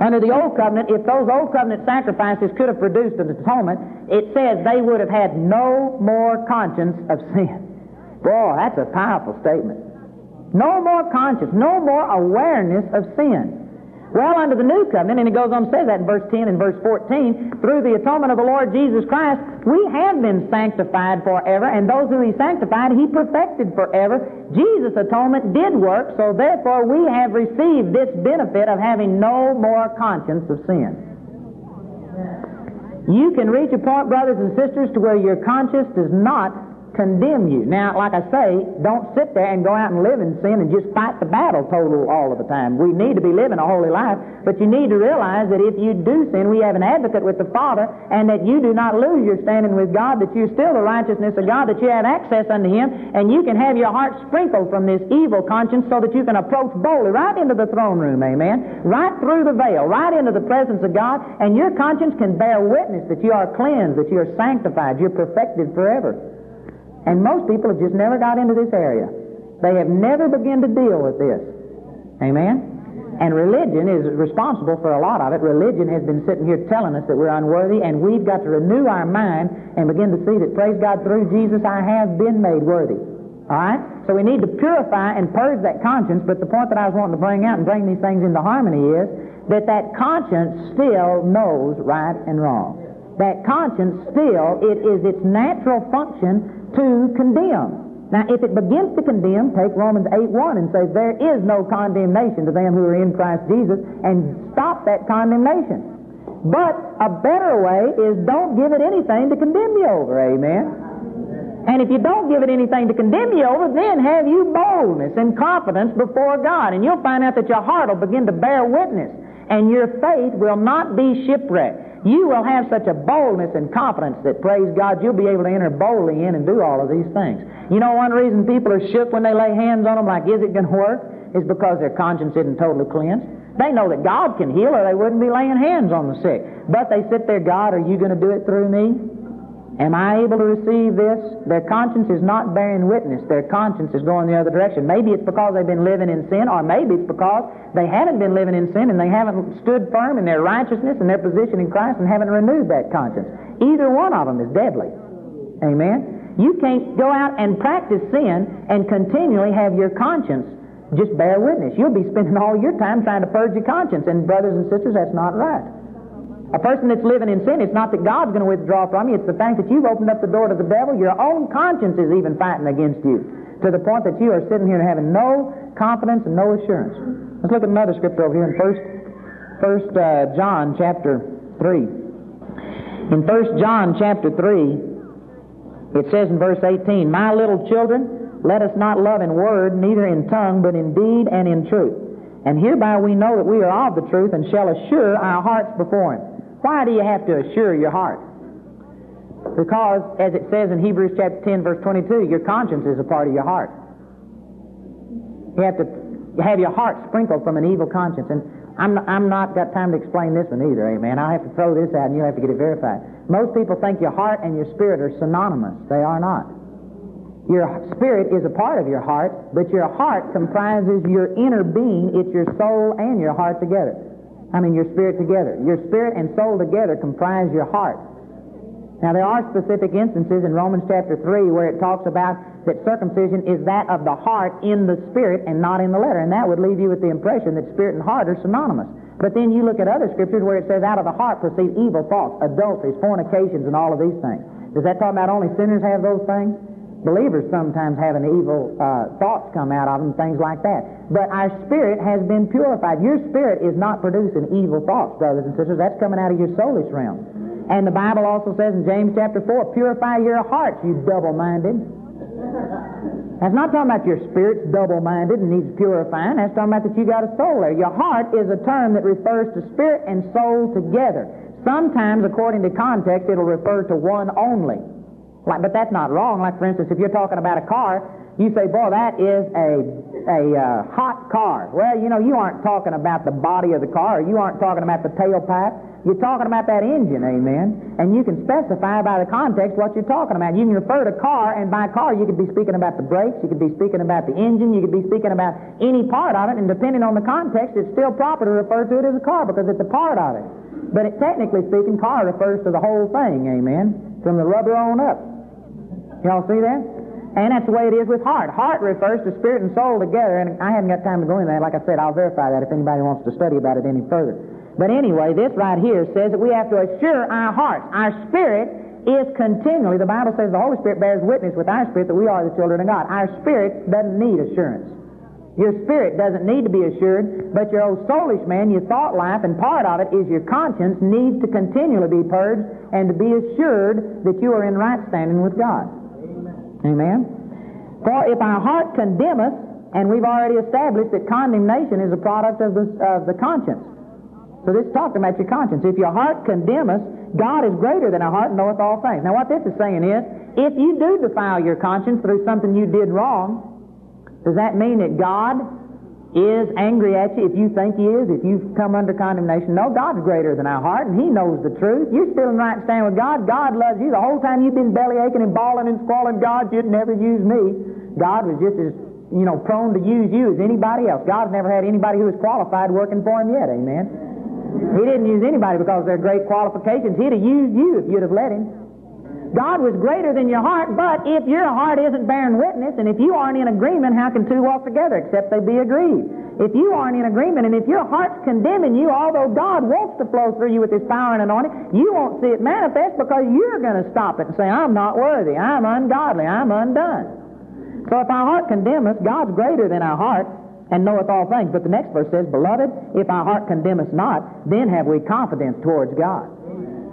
Under the Old Covenant, if those Old Covenant sacrifices could have produced an atonement, it says they would have had no more conscience of sin. Boy, that's a powerful statement. No more conscience, no more awareness of sin. Well, under the new covenant, and he goes on to say that in verse 10 and verse 14, through the atonement of the Lord Jesus Christ, we have been sanctified forever, and those who he sanctified, he perfected forever. Jesus' atonement did work, so therefore we have received this benefit of having no more conscience of sin. You can reach a point, brothers and sisters, to where your conscience does not condemn you. Now, like I say, don't sit there and go out and live in sin and just fight the battle total all of the time. We need to be living a holy life, but you need to realize that if you do sin, we have an advocate with the Father, and that you do not lose your standing with God, that you're still the righteousness of God, that you have access unto Him, and you can have your heart sprinkled from this evil conscience so that you can approach boldly right into the throne room, amen? Right through the veil, right into the presence of God, and your conscience can bear witness that you are cleansed, that you are sanctified, you're perfected forever. And most people have just never got into this area. They have never begun to deal with this. Amen? And religion is responsible for a lot of it. Religion has been sitting here telling us that we're unworthy, and we've got to renew our mind and begin to see that, praise God, through Jesus I have been made worthy. All right? So we need to purify and purge that conscience, but the point that I was wanting to bring out and bring these things into harmony is that that conscience still knows right and wrong. That conscience still, it is its natural function to condemn. Now, if it begins to condemn, take Romans 8 1 and say, There is no condemnation to them who are in Christ Jesus, and stop that condemnation. But a better way is don't give it anything to condemn you over, amen? And if you don't give it anything to condemn you over, then have you boldness and confidence before God, and you'll find out that your heart will begin to bear witness, and your faith will not be shipwrecked you will have such a boldness and confidence that, praise God, you'll be able to enter boldly in and do all of these things. You know, one reason people are shook when they lay hands on them, like, is it going to work? Is because their conscience isn't totally cleansed. They know that God can heal or they wouldn't be laying hands on the sick. But they sit there, God, are you going to do it through me? Am I able to receive this? Their conscience is not bearing witness. Their conscience is going the other direction. Maybe it's because they've been living in sin, or maybe it's because they haven't been living in sin and they haven't stood firm in their righteousness and their position in Christ and haven't renewed that conscience. Either one of them is deadly. Amen? You can't go out and practice sin and continually have your conscience just bear witness. You'll be spending all your time trying to purge your conscience. And, brothers and sisters, that's not right. A person that's living in sin, it's not that God's going to withdraw from you, it's the fact that you've opened up the door to the devil. Your own conscience is even fighting against you to the point that you are sitting here having no confidence and no assurance. Let's look at another scripture over here in First, First uh, John chapter 3. In First John chapter 3, it says in verse 18, My little children, let us not love in word, neither in tongue, but in deed and in truth. And hereby we know that we are of the truth and shall assure our hearts before Him. Why do you have to assure your heart? Because, as it says in Hebrews chapter 10, verse 22, your conscience is a part of your heart. You have to have your heart sprinkled from an evil conscience. And I'm I'm not got time to explain this one either, amen. I have to throw this out and you have to get it verified. Most people think your heart and your spirit are synonymous. They are not. Your spirit is a part of your heart, but your heart comprises your inner being. It's your soul and your heart together. I mean, your spirit together. Your spirit and soul together comprise your heart. Now, there are specific instances in Romans chapter 3 where it talks about that circumcision is that of the heart in the spirit and not in the letter. And that would leave you with the impression that spirit and heart are synonymous. But then you look at other scriptures where it says, out of the heart proceed evil thoughts, adulteries, fornications, and all of these things. Does that talk about only sinners have those things? Believers sometimes have an evil uh, thoughts come out of them, things like that. But our spirit has been purified. Your spirit is not producing evil thoughts, brothers and sisters. That's coming out of your soulish realm. And the Bible also says in James chapter 4, purify your hearts, you double-minded. That's not talking about your spirit's double-minded and needs purifying. That's talking about that you got a soul there. Your heart is a term that refers to spirit and soul together. Sometimes, according to context, it'll refer to one only. Like, but that's not wrong. Like, for instance, if you're talking about a car, you say, boy, that is a, a uh, hot car. Well, you know, you aren't talking about the body of the car. You aren't talking about the tailpipe. You're talking about that engine, amen? And you can specify by the context what you're talking about. You can refer to car, and by car, you could be speaking about the brakes, you could be speaking about the engine, you could be speaking about any part of it, and depending on the context, it's still proper to refer to it as a car because it's a part of it. But it, technically speaking, car refers to the whole thing, amen? From the rubber on up. Y'all see that? And that's the way it is with heart. Heart refers to spirit and soul together, and I haven't got time to go into that. Like I said, I'll verify that if anybody wants to study about it any further. But anyway, this right here says that we have to assure our hearts. Our spirit is continually, the Bible says the Holy Spirit bears witness with our spirit that we are the children of God. Our spirit doesn't need assurance. Your spirit doesn't need to be assured, but your old soulish man, your thought life, and part of it is your conscience, needs to continually be purged and to be assured that you are in right standing with God. Amen. For if our heart condemn us, and we've already established that condemnation is a product of the, of the conscience. So this is talking about your conscience. If your heart condemn us, God is greater than our heart and knoweth all things. Now what this is saying is, if you do defile your conscience through something you did wrong, does that mean that God is angry at you if you think he is, if you've come under condemnation. No, God's greater than our heart, and he knows the truth. You're still in right stand with God. God loves you. The whole time you've been belly aching and bawling and squalling, God, you'd never use me. God was just as, you know, prone to use you as anybody else. God's never had anybody who was qualified working for him yet, amen? He didn't use anybody because their great qualifications. He'd have used you if you'd have let him. God was greater than your heart, but if your heart isn't bearing witness, and if you aren't in agreement, how can two walk together except they be agreed? If you aren't in agreement, and if your heart's condemning you, although God wants to flow through you with His power and anointing, you won't see it manifest because you're going to stop it and say, I'm not worthy, I'm ungodly, I'm undone. So if our heart condemn us, God's greater than our heart and knoweth all things. But the next verse says, Beloved, if our heart condemn us not, then have we confidence towards God.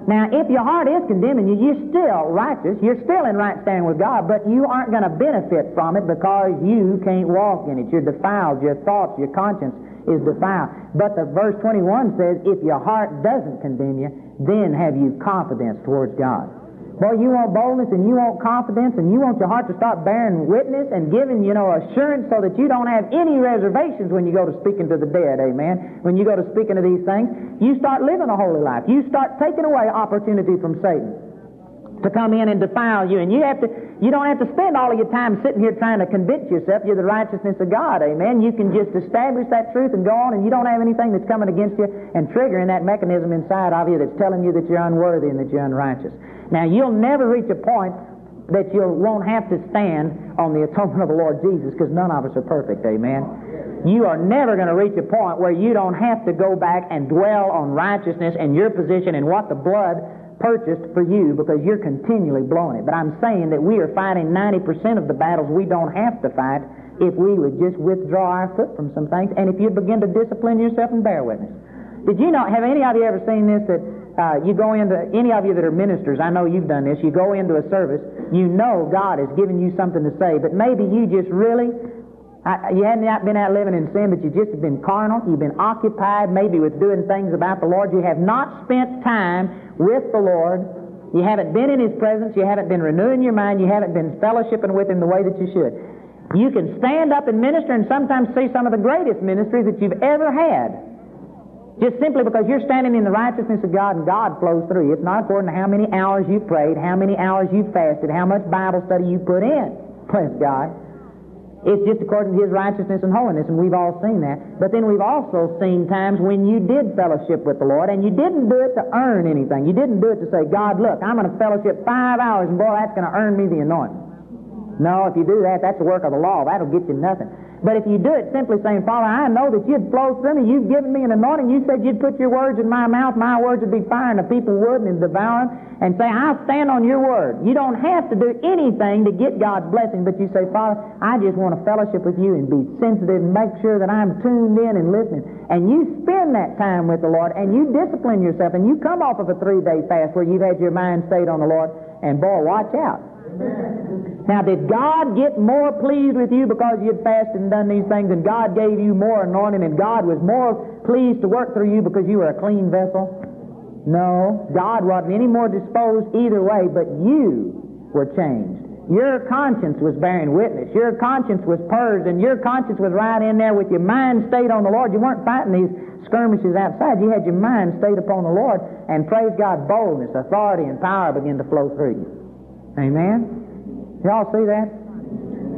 Now, if your heart is condemning you, you're still righteous. You're still in right standing with God, but you aren't going to benefit from it because you can't walk in it. You're defiled. Your thoughts, your conscience is defiled. But the verse 21 says, if your heart doesn't condemn you, then have you confidence towards God. Boy, you want boldness and you want confidence and you want your heart to start bearing witness and giving, you know, assurance so that you don't have any reservations when you go to speaking to the dead, amen. When you go to speaking to these things, you start living a holy life. You start taking away opportunity from Satan to come in and defile you. And you have to, you don't have to spend all of your time sitting here trying to convince yourself you're the righteousness of God. Amen. You can just establish that truth and go on, and you don't have anything that's coming against you and triggering that mechanism inside of you that's telling you that you're unworthy and that you're unrighteous. Now, you'll never reach a point that you won't have to stand on the atonement of the Lord Jesus because none of us are perfect. Amen. You are never going to reach a point where you don't have to go back and dwell on righteousness and your position and what the blood purchased for you because you're continually blowing it. But I'm saying that we are fighting 90% of the battles we don't have to fight if we would just withdraw our foot from some things and if you begin to discipline yourself and bear witness. Did you not have any of you ever seen this that uh, you go into, any of you that are ministers, I know you've done this, you go into a service, you know God has given you something to say, but maybe you just really I, you hadn't been out living in sin, but you just have been carnal. You've been occupied maybe with doing things about the Lord. You have not spent time with the Lord. You haven't been in His presence. You haven't been renewing your mind. You haven't been fellowshipping with Him the way that you should. You can stand up and minister and sometimes see some of the greatest ministries that you've ever had. Just simply because you're standing in the righteousness of God and God flows through you. It's not according to how many hours you've prayed, how many hours you've fasted, how much Bible study you put in. <laughs> Praise God. It's just according to His righteousness and holiness, and we've all seen that. But then we've also seen times when you did fellowship with the Lord, and you didn't do it to earn anything. You didn't do it to say, God, look, I'm going to fellowship five hours, and boy, that's going to earn me the anointing. No, if you do that, that's the work of the law. That'll get you nothing. But if you do it simply saying, Father, I know that you'd flow through me, you've given me an anointing, you said you'd put your words in my mouth, my words would be fire, and the people would and devour them, and say, I'll stand on your word. You don't have to do anything to get God's blessing, but you say, Father, I just want to fellowship with you and be sensitive and make sure that I'm tuned in and listening. And you spend that time with the Lord, and you discipline yourself, and you come off of a three-day fast where you've had your mind stayed on the Lord, and boy, watch out. Now, did God get more pleased with you because you had fasted and done these things, and God gave you more anointing, and God was more pleased to work through you because you were a clean vessel? No, God wasn't any more disposed either way, but you were changed. Your conscience was bearing witness. Your conscience was purged, and your conscience was right in there with your mind stayed on the Lord. You weren't fighting these skirmishes outside. You had your mind stayed upon the Lord, and praise God, boldness, authority, and power began to flow through you. Amen? Y'all see that?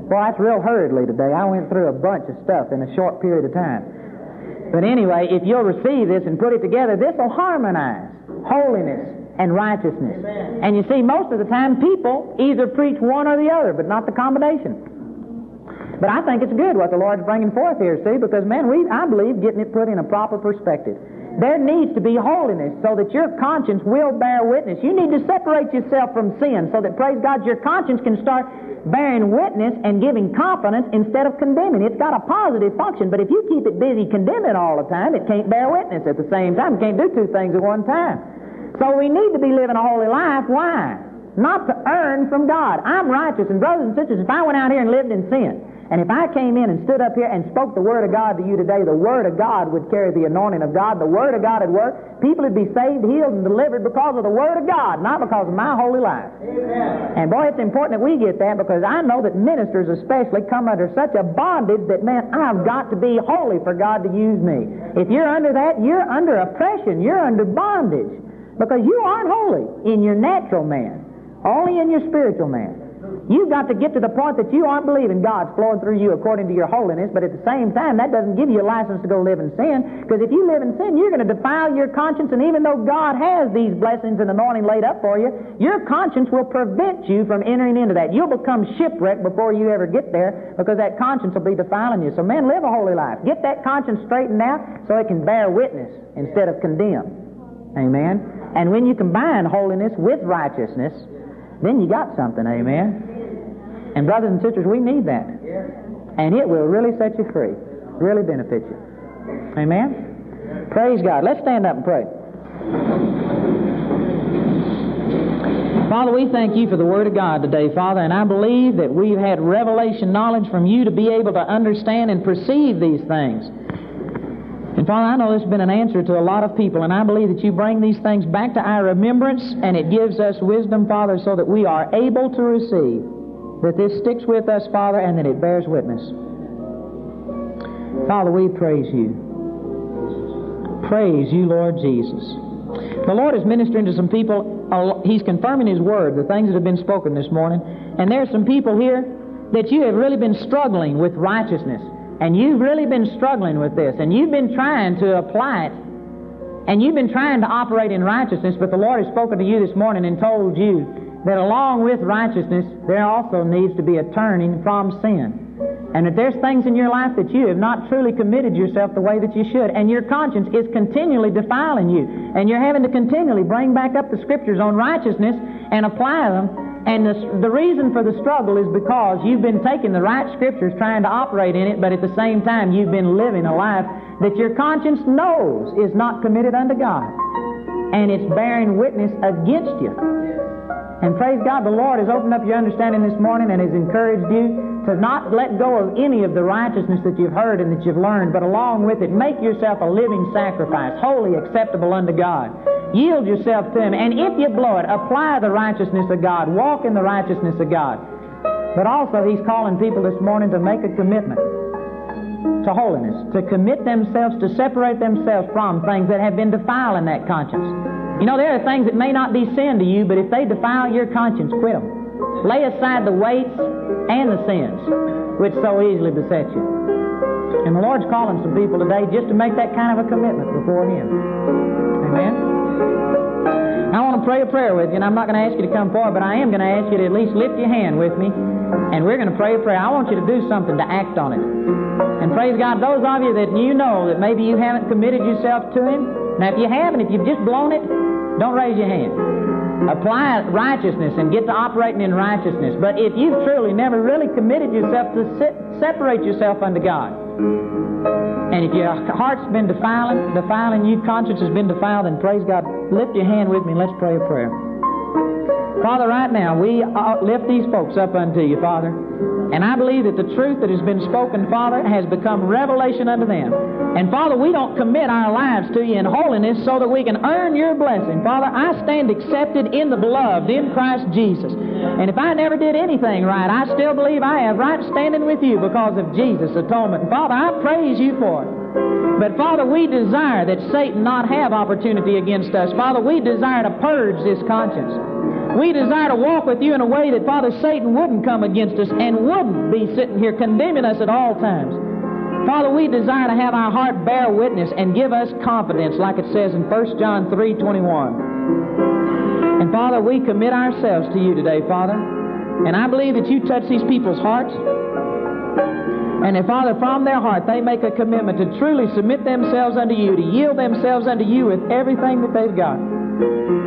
Well, that's real hurriedly today. I went through a bunch of stuff in a short period of time. But anyway, if you'll receive this and put it together, this will harmonize holiness and righteousness. Amen. And you see, most of the time, people either preach one or the other, but not the combination. But I think it's good what the Lord's bringing forth here, see, because, man, we, I believe, getting it put in a proper perspective. There needs to be holiness so that your conscience will bear witness. You need to separate yourself from sin so that, praise God, your conscience can start bearing witness and giving confidence instead of condemning. It's got a positive function, but if you keep it busy condemning all the time, it can't bear witness at the same time. It can't do two things at one time. So we need to be living a holy life. Why? Not to earn from God. I'm righteous, and brothers and sisters, if I went out here and lived in sin, and if I came in and stood up here and spoke the Word of God to you today, the Word of God would carry the anointing of God. The Word of God would work. People would be saved, healed, and delivered because of the Word of God, not because of my holy life. Amen. And boy, it's important that we get that because I know that ministers especially come under such a bondage that, man, I've got to be holy for God to use me. If you're under that, you're under oppression. You're under bondage because you aren't holy in your natural man, only in your spiritual man. You've got to get to the point that you aren't believing God's flowing through you according to your holiness, but at the same time, that doesn't give you a license to go live in sin, because if you live in sin, you're going to defile your conscience, and even though God has these blessings and anointing laid up for you, your conscience will prevent you from entering into that. You'll become shipwrecked before you ever get there, because that conscience will be defiling you. So, man, live a holy life. Get that conscience straightened out so it can bear witness instead of condemn. Amen? And when you combine holiness with righteousness, then you got something, amen? And brothers and sisters, we need that. And it will really set you free, really benefit you. Amen? Praise God. Let's stand up and pray. Father, we thank you for the Word of God today, Father, and I believe that we've had revelation knowledge from you to be able to understand and perceive these things. And Father, I know this has been an answer to a lot of people, and I believe that you bring these things back to our remembrance, and it gives us wisdom, Father, so that we are able to receive that this sticks with us, Father, and that it bears witness. Father, we praise you. Praise you, Lord Jesus. The Lord is ministering to some people. He's confirming His word, the things that have been spoken this morning. And there are some people here that you have really been struggling with righteousness. And you've really been struggling with this. And you've been trying to apply it. And you've been trying to operate in righteousness. But the Lord has spoken to you this morning and told you that along with righteousness, there also needs to be a turning from sin. And that there's things in your life that you have not truly committed yourself the way that you should, and your conscience is continually defiling you. And you're having to continually bring back up the scriptures on righteousness and apply them. And the, the reason for the struggle is because you've been taking the right scriptures, trying to operate in it, but at the same time you've been living a life that your conscience knows is not committed unto God. And it's bearing witness against you. And praise God, the Lord has opened up your understanding this morning and has encouraged you to not let go of any of the righteousness that you've heard and that you've learned, but along with it, make yourself a living sacrifice, holy, acceptable unto God. Yield yourself to Him, and if you blow it, apply the righteousness of God. Walk in the righteousness of God. But also, He's calling people this morning to make a commitment to holiness, to commit themselves, to separate themselves from things that have been defiling that conscience. You know, there are things that may not be sin to you, but if they defile your conscience, quit them. Lay aside the weights and the sins which so easily beset you. And the Lord's calling some people today just to make that kind of a commitment before Him. Amen. I want to pray a prayer with you, and I'm not going to ask you to come forward, but I am going to ask you to at least lift your hand with me, and we're going to pray a prayer. I want you to do something to act on it. And praise God, those of you that you know that maybe you haven't committed yourself to Him, now if you haven't, if you've just blown it, don't raise your hand. Apply righteousness and get to operating in righteousness. But if you've truly never really committed yourself to separate yourself unto God, and if your heart's been defiling, defiling you, conscience has been defiled, then praise God. Lift your hand with me and let's pray a prayer. Father, right now, we lift these folks up unto you, Father. And I believe that the truth that has been spoken, Father, has become revelation unto them. And Father, we don't commit our lives to you in holiness so that we can earn your blessing. Father, I stand accepted in the beloved, in Christ Jesus. And if I never did anything right, I still believe I have right standing with you because of Jesus' atonement. Father, I praise you for it. But Father, we desire that Satan not have opportunity against us. Father, we desire to purge this conscience. We desire to walk with you in a way that, Father, Satan wouldn't come against us and wouldn't be sitting here condemning us at all times. Father, we desire to have our heart bear witness and give us confidence, like it says in 1 John 3 21. And Father, we commit ourselves to you today, Father. And I believe that you touch these people's hearts. And if, Father, from their heart, they make a commitment to truly submit themselves unto you, to yield themselves unto you with everything that they've got.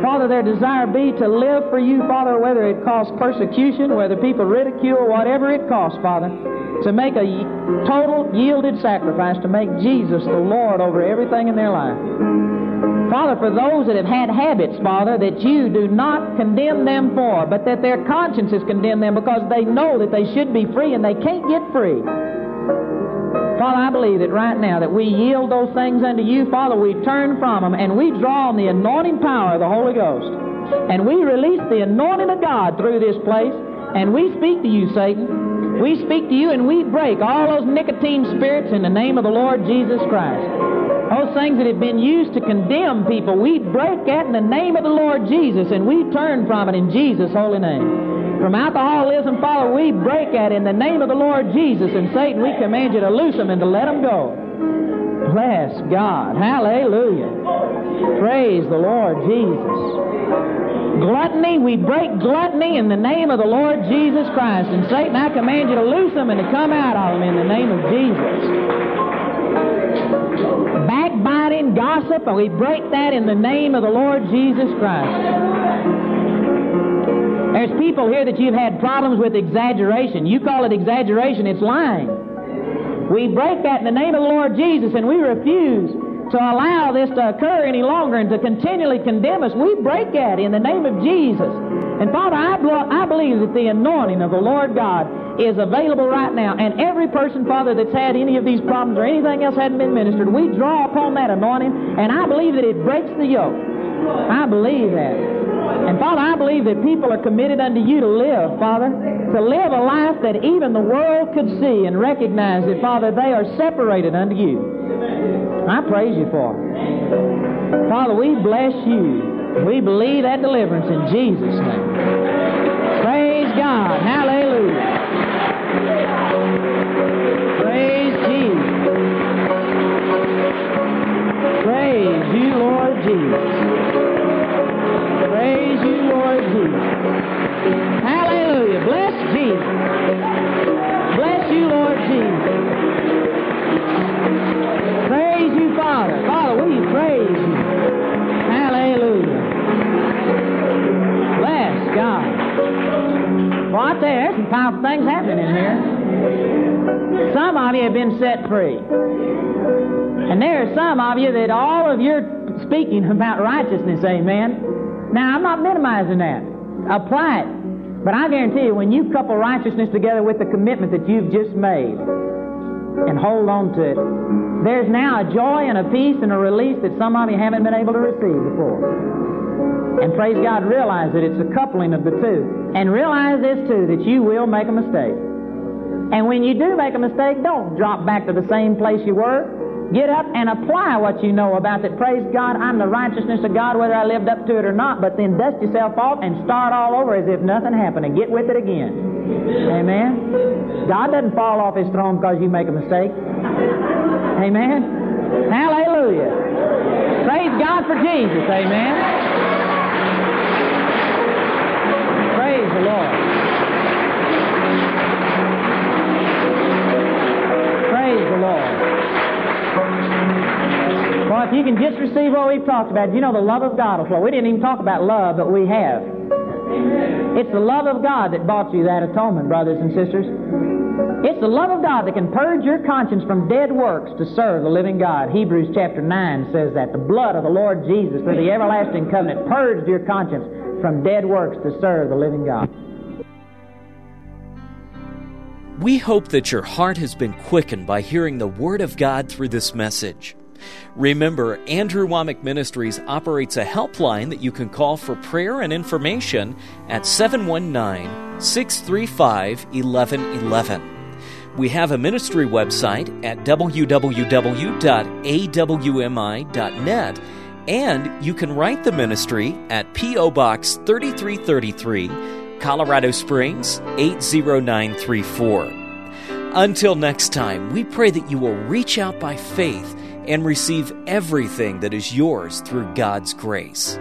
Father, their desire be to live for you, Father, whether it costs persecution, whether people ridicule, whatever it costs, Father, to make a total yielded sacrifice to make Jesus the Lord over everything in their life. Father, for those that have had habits, Father, that you do not condemn them for, but that their consciences condemn them because they know that they should be free and they can't get free. Father, I believe that right now that we yield those things unto you, Father, we turn from them and we draw on the anointing power of the Holy Ghost. And we release the anointing of God through this place, and we speak to you, Satan. We speak to you and we break all those nicotine spirits in the name of the Lord Jesus Christ. Those things that have been used to condemn people, we break that in the name of the Lord Jesus, and we turn from it in Jesus' holy name. From alcoholism, Father, we break that in the name of the Lord Jesus. And Satan, we command you to loose them and to let them go. Bless God. Hallelujah. Praise the Lord Jesus. Gluttony, we break gluttony in the name of the Lord Jesus Christ. And Satan, I command you to loose them and to come out of them in the name of Jesus. Backbiting, gossip, and we break that in the name of the Lord Jesus Christ. There's people here that you've had problems with exaggeration. You call it exaggeration, it's lying. We break that in the name of the Lord Jesus and we refuse to allow this to occur any longer and to continually condemn us. We break that in the name of Jesus. And Father, I, blo- I believe that the anointing of the Lord God is available right now. And every person, Father, that's had any of these problems or anything else hadn't been ministered, we draw upon that anointing, and I believe that it breaks the yoke. I believe that. And Father, I believe that people are committed unto you to live, Father, to live a life that even the world could see and recognize that, Father, they are separated unto you. I praise you for it. Father, we bless you. We believe that deliverance in Jesus' name. Praise God. Hallelujah. Praise Jesus. Praise you, Lord Jesus. Praise you, Lord Jesus. Hallelujah. Bless Jesus. Bless you, Lord Jesus. Praise you, Father. Father, we praise you. Hallelujah. Bless God. Well, I tell you, there's some powerful things happening in here. Somebody have been set free. And there are some of you that all of your speaking about righteousness, amen. Now, I'm not minimizing that. Apply it. But I guarantee you, when you couple righteousness together with the commitment that you've just made and hold on to it, there's now a joy and a peace and a release that some of you haven't been able to receive before. And praise God, realize that it's a coupling of the two. And realize this too, that you will make a mistake. And when you do make a mistake, don't drop back to the same place you were. Get up and apply what you know about that. Praise God, I'm the righteousness of God, whether I lived up to it or not. But then dust yourself off and start all over as if nothing happened and get with it again. Amen. God doesn't fall off his throne because you make a mistake. Amen. Hallelujah. Praise God for Jesus. Amen. Praise the Lord. Praise the Lord. Well, if you can just receive what we've talked about, you know the love of God will flow. We didn't even talk about love, but we have. It's the love of God that bought you that atonement, brothers and sisters. It's the love of God that can purge your conscience from dead works to serve the living God. Hebrews chapter 9 says that. The blood of the Lord Jesus for the everlasting covenant purged your conscience from dead works to serve the living God. We hope that your heart has been quickened by hearing the Word of God through this message. Remember, Andrew Wommack Ministries operates a helpline that you can call for prayer and information at 719 635 1111. We have a ministry website at www.awmi.net, and you can write the ministry at P.O. Box 3333, Colorado Springs 80934. Until next time, we pray that you will reach out by faith and receive everything that is yours through God's grace.